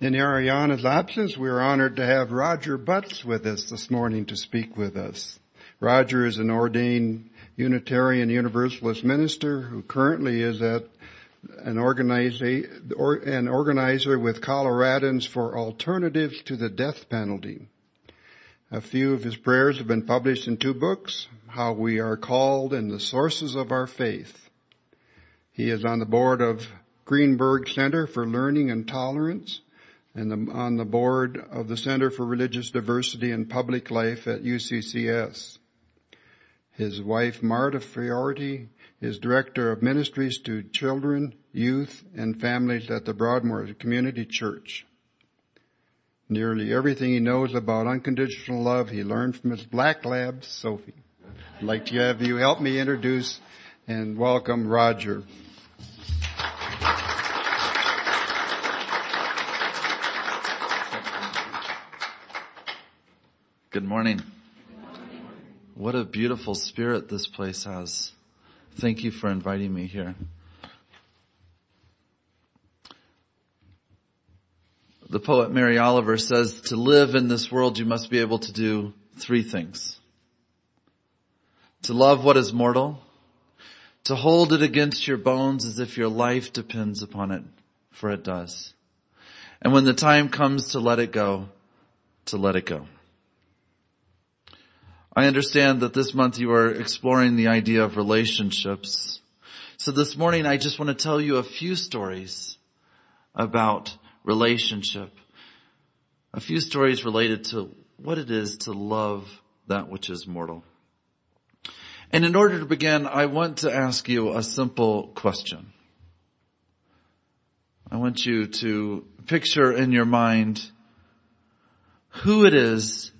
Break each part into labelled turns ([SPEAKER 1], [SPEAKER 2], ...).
[SPEAKER 1] In Ariana's absence, we are honored to have Roger Butts with us this morning to speak with us. Roger is an ordained Unitarian Universalist minister who currently is at an, or, an organizer with Coloradans for Alternatives to the Death Penalty. A few of his prayers have been published in two books, How We Are Called and The Sources of Our Faith. He is on the board of Greenberg Center for Learning and Tolerance and the, on the board of the Center for Religious Diversity and Public Life at UCCS. His wife, Marta Fiorti, is Director of Ministries to Children, Youth, and Families at the Broadmoor Community Church. Nearly everything he knows about unconditional love he learned from his black lab, Sophie. I'd like to have you help me introduce and welcome Roger.
[SPEAKER 2] Good morning. What a beautiful spirit this place has. Thank you for inviting me here. The poet Mary Oliver says, to live in this world you must be able to do three things. To love what is mortal, to hold it against your bones as if your life depends upon it, for it does. And when the time comes to let it go, to let it go. I understand that this month you are exploring the idea of relationships. So this morning I just want to tell you a few stories about relationship. A few stories related to what it is to love that which is mortal. And in order to begin, I want to ask you a simple question. I want you to picture in your mind who it is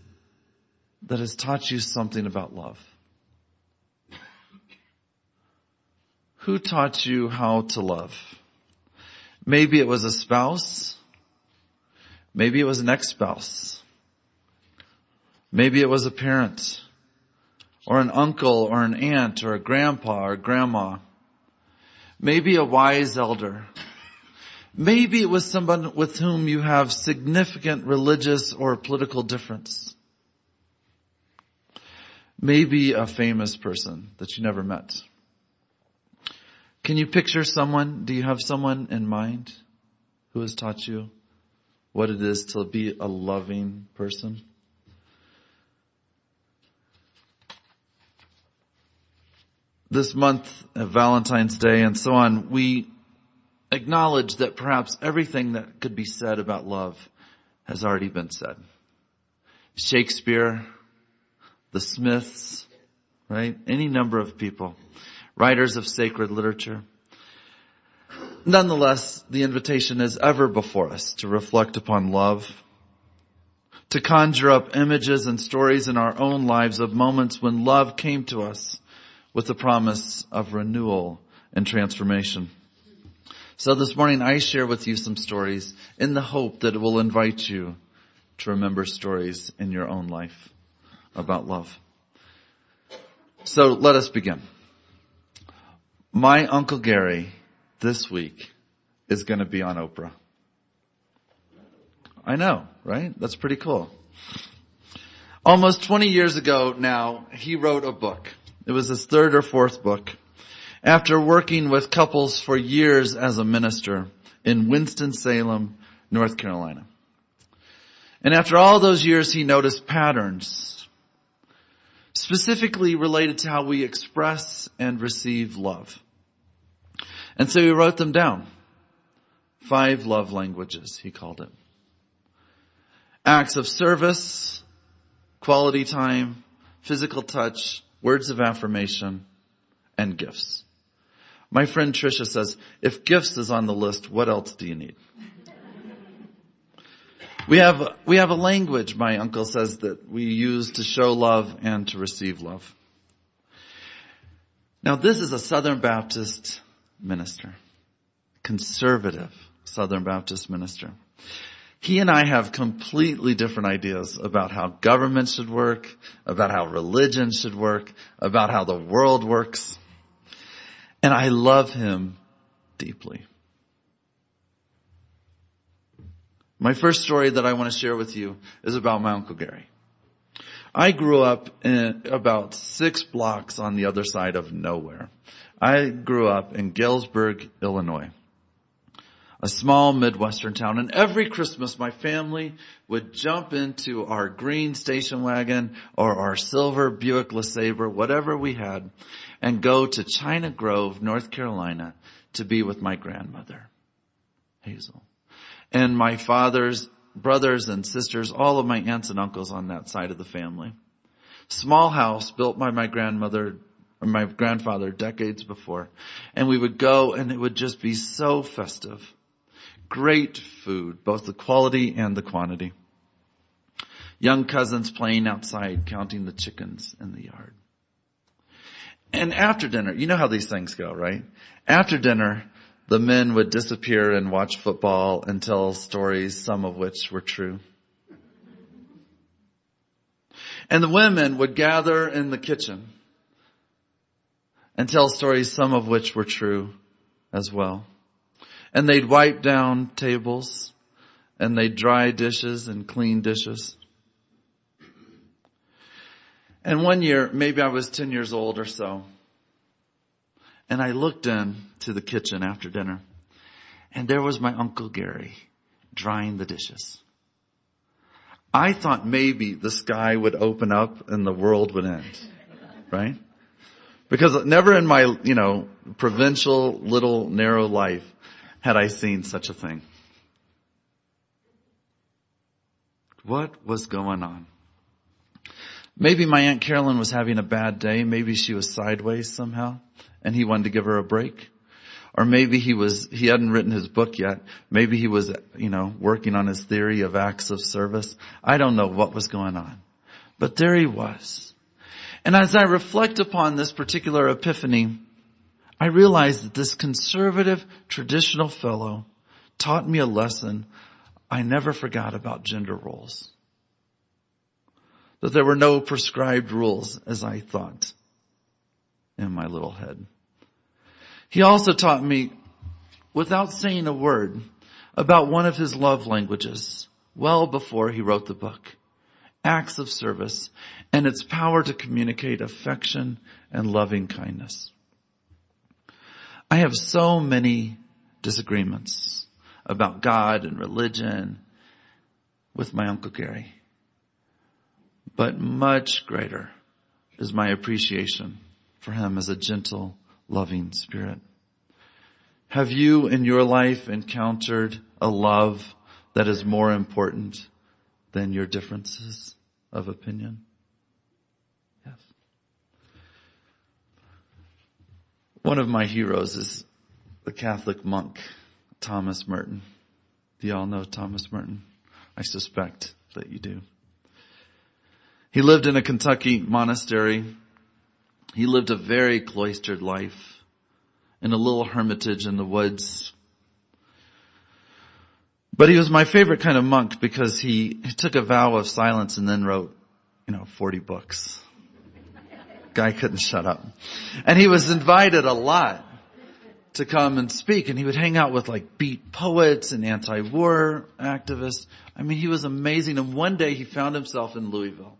[SPEAKER 2] that has taught you something about love? Who taught you how to love? Maybe it was a spouse. Maybe it was an ex-spouse. Maybe it was a parent or an uncle or an aunt or a grandpa or grandma. Maybe a wise elder. Maybe it was someone with whom you have significant religious or political difference. Maybe a famous person that you never met. Can you picture someone? Do you have someone in mind who has taught you what it is to be a loving person? This month of Valentine's Day and so on, we acknowledge that perhaps everything that could be said about love has already been said. Shakespeare, the Smiths, right? Any number of people, writers of sacred literature. Nonetheless, the invitation is ever before us to reflect upon love, to conjure up images and stories in our own lives of moments when love came to us with the promise of renewal and transformation. So this morning I share with you some stories in the hope that it will invite you to remember stories in your own life about love. So let us begin. My Uncle Gary this week is going to be on Oprah. I know, right? That's pretty cool. Almost 20 years ago now, he wrote a book. It was his third or fourth book. After working with couples for years as a minister in Winston-Salem, North Carolina. And after all those years, he noticed patterns specifically related to how we express and receive love. And so he wrote them down. Five love languages, he called it. Acts of service, quality time, physical touch, words of affirmation, and gifts. My friend Tricia says, if gifts is on the list, what else do you need? We have, we have a language, my uncle says, that we use to show love and to receive love. Now this is a Southern Baptist minister. Conservative Southern Baptist minister. He and I have completely different ideas about how government should work, about how religion should work, about how the world works. And I love him deeply. My first story that I want to share with you is about my Uncle Gary. I grew up in about six blocks on the other side of nowhere. I grew up in Galesburg, Illinois a small Midwestern town. And every Christmas, my family would jump into our green station wagon or our silver Buick LeSabre, whatever we had, and go to China Grove, North Carolina to be with my grandmother, Hazel. And my father's brothers and sisters, all of my aunts and uncles on that side of the family. Small house built by my grandmother or my grandfather decades before. And we would go and it would just be so festive. Great food, both the quality and the quantity. Young cousins playing outside, counting the chickens in the yard. And after dinner, you know how these things go, right? After dinner, the men would disappear and watch football and tell stories, some of which were true. And the women would gather in the kitchen and tell stories, some of which were true as well. And they'd wipe down tables and they'd dry dishes and clean dishes. And one year, maybe I was 10 years old or so, and I looked in to the kitchen after dinner and there was my Uncle Gary drying the dishes. I thought maybe the sky would open up and the world would end, right? Because never in my, you know, provincial little narrow life had I seen such a thing. What was going on? Maybe my Aunt Carolyn was having a bad day. Maybe she was sideways somehow and he wanted to give her a break. Or maybe he was, he hadn't written his book yet. Maybe he was, you know, working on his theory of acts of service. I don't know what was going on. But there he was. And as I reflect upon this particular epiphany, I realized that this conservative, traditional fellow taught me a lesson I never forgot about gender roles. That there were no prescribed rules as I thought in my little head. He also taught me, without saying a word, about one of his love languages well before he wrote the book. Acts of service and its power to communicate affection and loving kindness. I have so many disagreements about God and religion with my Uncle Gary. But much greater is my appreciation for him as a gentle, loving spirit. Have you in your life encountered a love that is more important than your differences of opinion? Yes. One of my heroes is the Catholic monk, Thomas Merton. Do you all know Thomas Merton? I suspect that you do. He lived in a Kentucky monastery. He lived a very cloistered life in a little hermitage in the woods. But he was my favorite kind of monk because he took a vow of silence and then wrote, you know, 40 books. Guy couldn't shut up. And he was invited a lot to come and speak and he would hang out with like beat poets and anti-war activists. I mean, he was amazing. And one day he found himself in Louisville.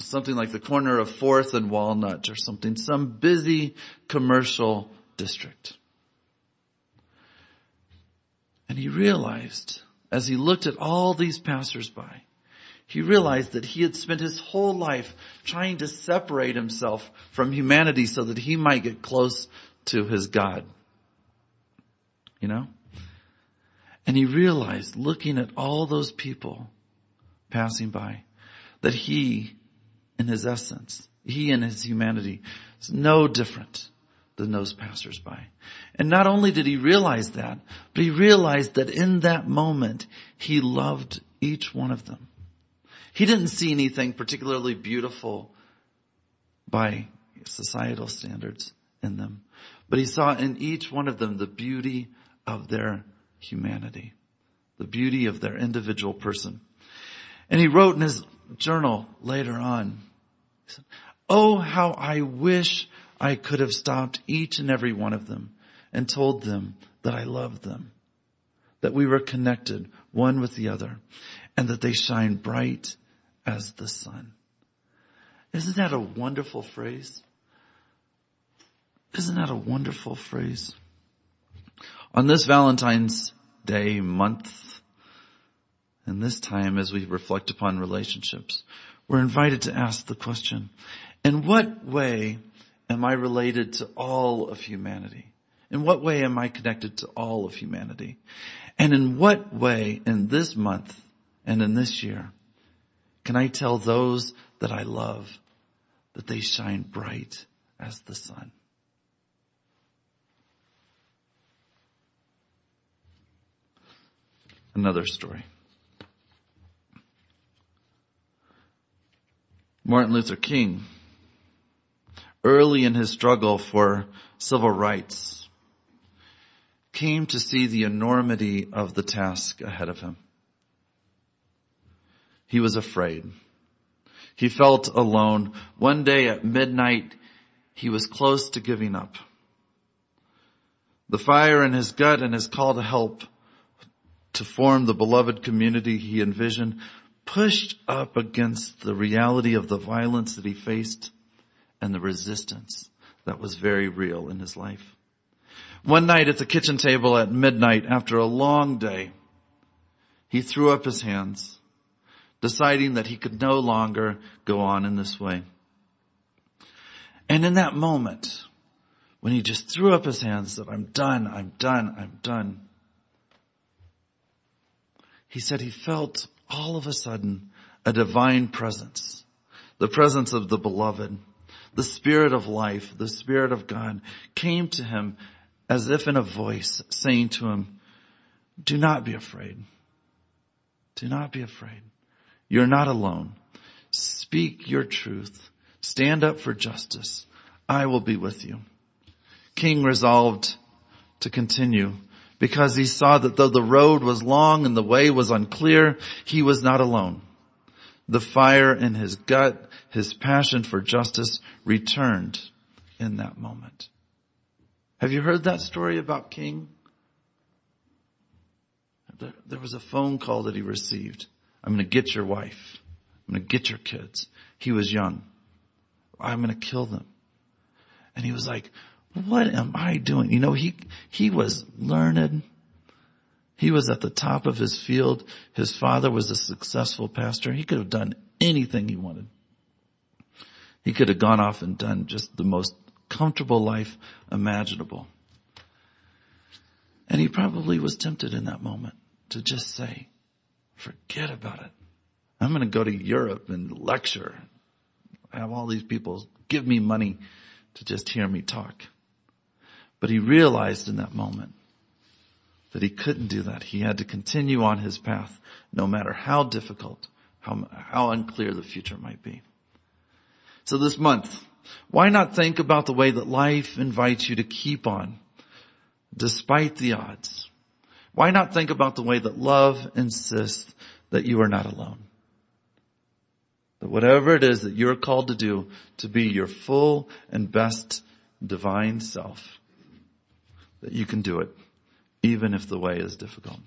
[SPEAKER 2] Something like the corner of 4th and Walnut or something, some busy commercial district. And he realized as he looked at all these passersby he realized that he had spent his whole life trying to separate himself from humanity so that he might get close to his God. You know? And he realized, looking at all those people passing by, that he, in his essence, he and his humanity, is no different than those passersby. And not only did he realize that, but he realized that in that moment, he loved each one of them. He didn't see anything particularly beautiful by societal standards in them, but he saw in each one of them the beauty of their humanity, the beauty of their individual person. And he wrote in his journal later on, Oh, how I wish I could have stopped each and every one of them and told them that I loved them, that we were connected one with the other and that they shine bright as the sun. Isn't that a wonderful phrase? Isn't that a wonderful phrase? On this Valentine's Day month, and this time as we reflect upon relationships, we're invited to ask the question, in what way am I related to all of humanity? In what way am I connected to all of humanity? And in what way in this month and in this year can I tell those that I love that they shine bright as the sun? Another story. Martin Luther King, early in his struggle for civil rights, came to see the enormity of the task ahead of him. He was afraid. He felt alone. One day at midnight, he was close to giving up. The fire in his gut and his call to help to form the beloved community he envisioned pushed up against the reality of the violence that he faced and the resistance that was very real in his life. One night at the kitchen table at midnight after a long day, he threw up his hands, deciding that he could no longer go on in this way. And in that moment, when he just threw up his hands, said, I'm done, I'm done, I'm done. He said he felt all of a sudden a divine presence, the presence of the beloved, the spirit of life, the spirit of God came to him as if in a voice saying to him, do not be afraid. Do not be afraid. You're not alone. Speak your truth. Stand up for justice. I will be with you. King resolved to continue because he saw that though the road was long and the way was unclear, he was not alone. The fire in his gut, his passion for justice returned in that moment. Have you heard that story about King? There was a phone call that he received. I'm going to get your wife. I'm going to get your kids. He was young. I'm going to kill them. And he was like, what am I doing? You know, he, he was learned. He was at the top of his field. His father was a successful pastor. He could have done anything he wanted. He could have gone off and done just the most comfortable life imaginable. And he probably was tempted in that moment to just say, forget about it. I'm going to go to Europe and lecture. Have all these people give me money to just hear me talk. But he realized in that moment that he couldn't do that. He had to continue on his path no matter how difficult, how, how unclear the future might be. So this month, why not think about the way that life invites you to keep on despite the odds? Why not think about the way that love insists that you are not alone? That whatever it is that you're called to do to be your full and best divine self, that you can do it even if the way is difficult.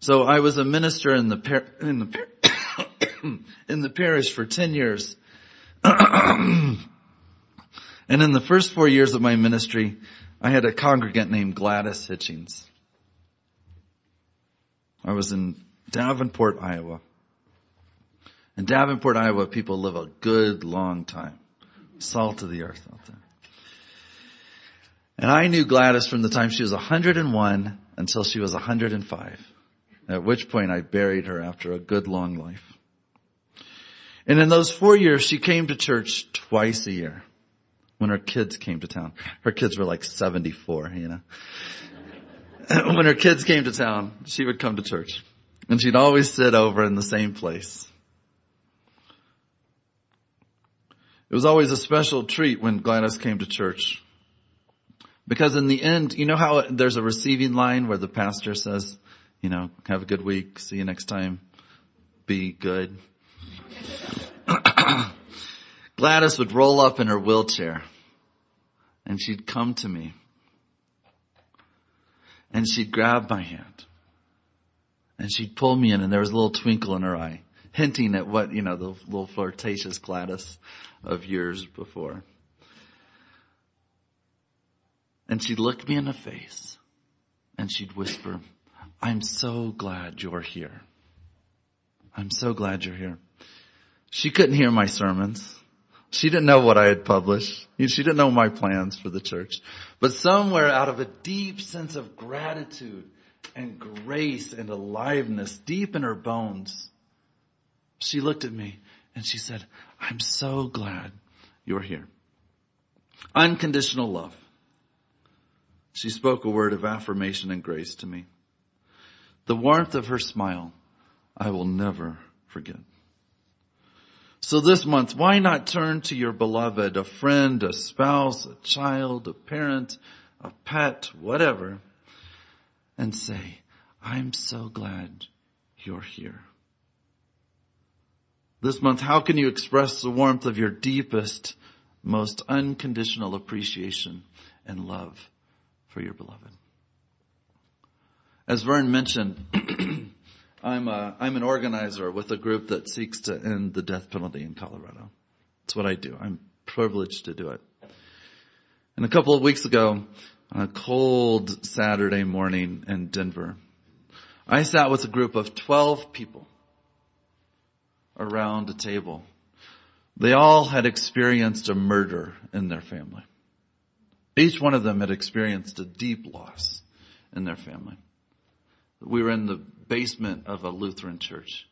[SPEAKER 2] So I was a minister in the par- in the par- in the parish for 10 years. and in the first four years of my ministry, I had a congregant named Gladys Hitchings. I was in Davenport, Iowa. In Davenport, Iowa, people live a good long time. Salt of the earth out there. And I knew Gladys from the time she was 101 until she was 105. At which point I buried her after a good long life. And in those four years, she came to church twice a year when her kids came to town. Her kids were like 74, you know. when her kids came to town, she would come to church and she'd always sit over in the same place. It was always a special treat when Gladys came to church. Because in the end, you know how there's a receiving line where the pastor says, you know, have a good week, see you next time, be good. Gladys would roll up in her wheelchair and she'd come to me and she'd grab my hand and she'd pull me in and there was a little twinkle in her eye, hinting at what, you know, the little flirtatious Gladys of years before. And she'd look me in the face and she'd whisper, I'm so glad you're here. I'm so glad you're here. She couldn't hear my sermons. She didn't know what I had published. She didn't know my plans for the church. But somewhere out of a deep sense of gratitude and grace and aliveness deep in her bones, she looked at me and she said, I'm so glad you're here. Unconditional love. She spoke a word of affirmation and grace to me. The warmth of her smile, I will never forget. So this month, why not turn to your beloved, a friend, a spouse, a child, a parent, a pet, whatever, and say, I'm so glad you're here. This month, how can you express the warmth of your deepest, most unconditional appreciation and love for your beloved. As Vern mentioned, I'm, a, I'm an organizer with a group that seeks to end the death penalty in Colorado. That's what I do. I'm privileged to do it. And a couple of weeks ago, on a cold Saturday morning in Denver, I sat with a group of 12 people around a table. They all had experienced a murder in their family. Each one of them had experienced a deep loss in their family. We were in the basement of a Lutheran church.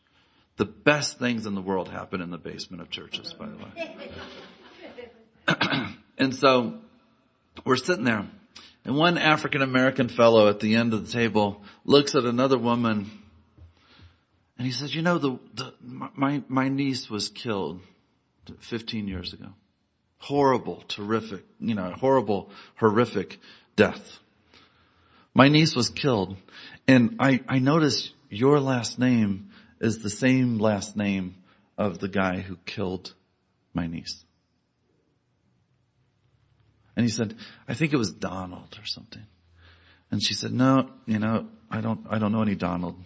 [SPEAKER 2] The best things in the world happen in the basement of churches, by the way. and so we're sitting there and one African American fellow at the end of the table looks at another woman and he says, you know, the, the my, my niece was killed 15 years ago horrible, terrific, you know, horrible, horrific death. My niece was killed and I, I noticed your last name is the same last name of the guy who killed my niece. And he said, I think it was Donald or something. And she said, no, you know, I don't, I don't know any Donald.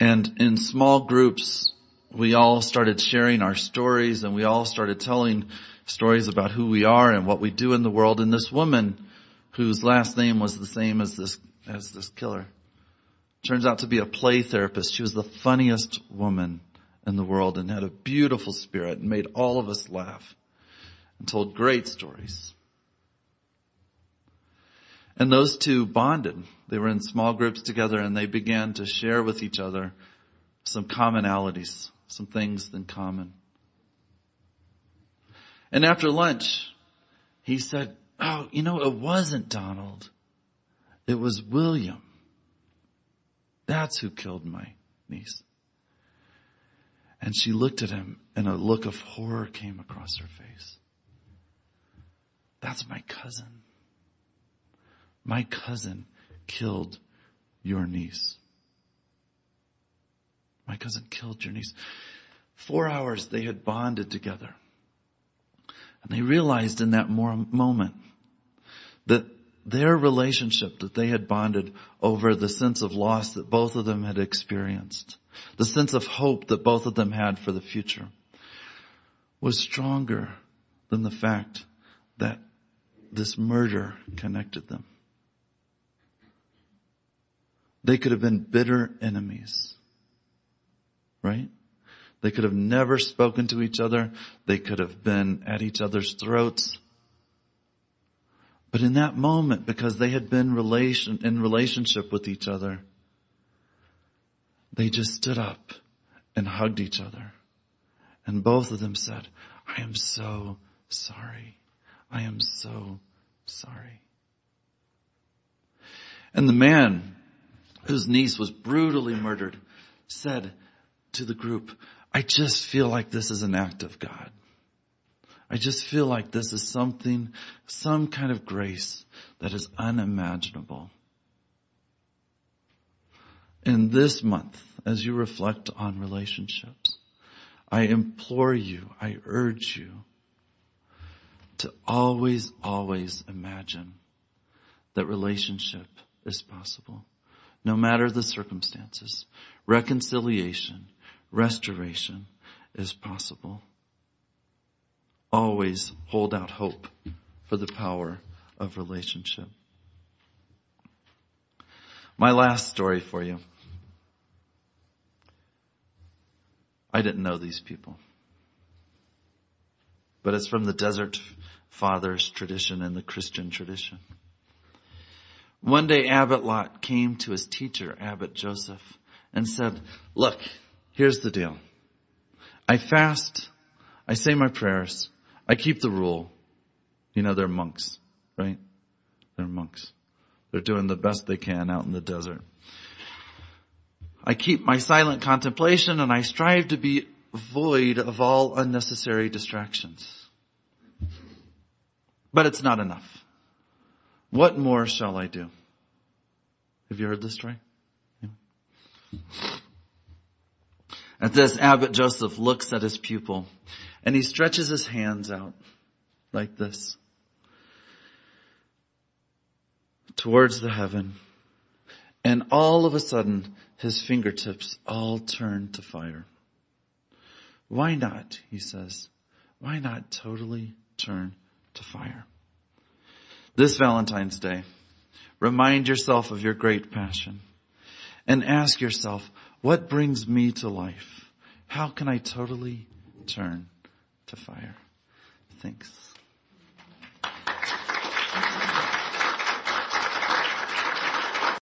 [SPEAKER 2] And in small groups, we all started sharing our stories and we all started telling stories about who we are and what we do in the world. And this woman, whose last name was the same as this, as this killer, turns out to be a play therapist. She was the funniest woman in the world and had a beautiful spirit and made all of us laugh and told great stories. And those two bonded. They were in small groups together and they began to share with each other some commonalities some things than common. And after lunch, he said, Oh, you know, it wasn't Donald. It was William. That's who killed my niece. And she looked at him and a look of horror came across her face. That's my cousin. My cousin killed your niece. My cousin killed your niece. Four hours they had bonded together. And they realized in that moment that their relationship that they had bonded over the sense of loss that both of them had experienced, the sense of hope that both of them had for the future was stronger than the fact that this murder connected them. They could have been bitter enemies right? They could have never spoken to each other. They could have been at each other's throats. But in that moment, because they had been relation, in relationship with each other, they just stood up and hugged each other. And both of them said, I am so sorry. I am so sorry. And the man whose niece was brutally murdered said, to the group, I just feel like this is an act of God. I just feel like this is something, some kind of grace that is unimaginable. In this month, as you reflect on relationships, I implore you, I urge you to always, always imagine that relationship is possible. No matter the circumstances, reconciliation, restoration is possible. Always hold out hope for the power of relationship. My last story for you. I didn't know these people. But it's from the Desert Fathers tradition and the Christian tradition. One day Abbot Lot came to his teacher, Abbot Joseph, and said, look, here's the deal. I fast, I say my prayers, I keep the rule. You know, they're monks, right? They're monks. They're doing the best they can out in the desert. I keep my silent contemplation and I strive to be void of all unnecessary distractions. But it's not enough. What more shall I do? Have you heard this story? Yeah. At this, Abbot Joseph looks at his pupil and he stretches his hands out like this towards the heaven. And all of a sudden, his fingertips all turn to fire. Why not, he says, why not totally turn to fire? This Valentine's Day, remind yourself of your great passion and ask yourself, what brings me to life? How can I totally turn to fire? Thanks.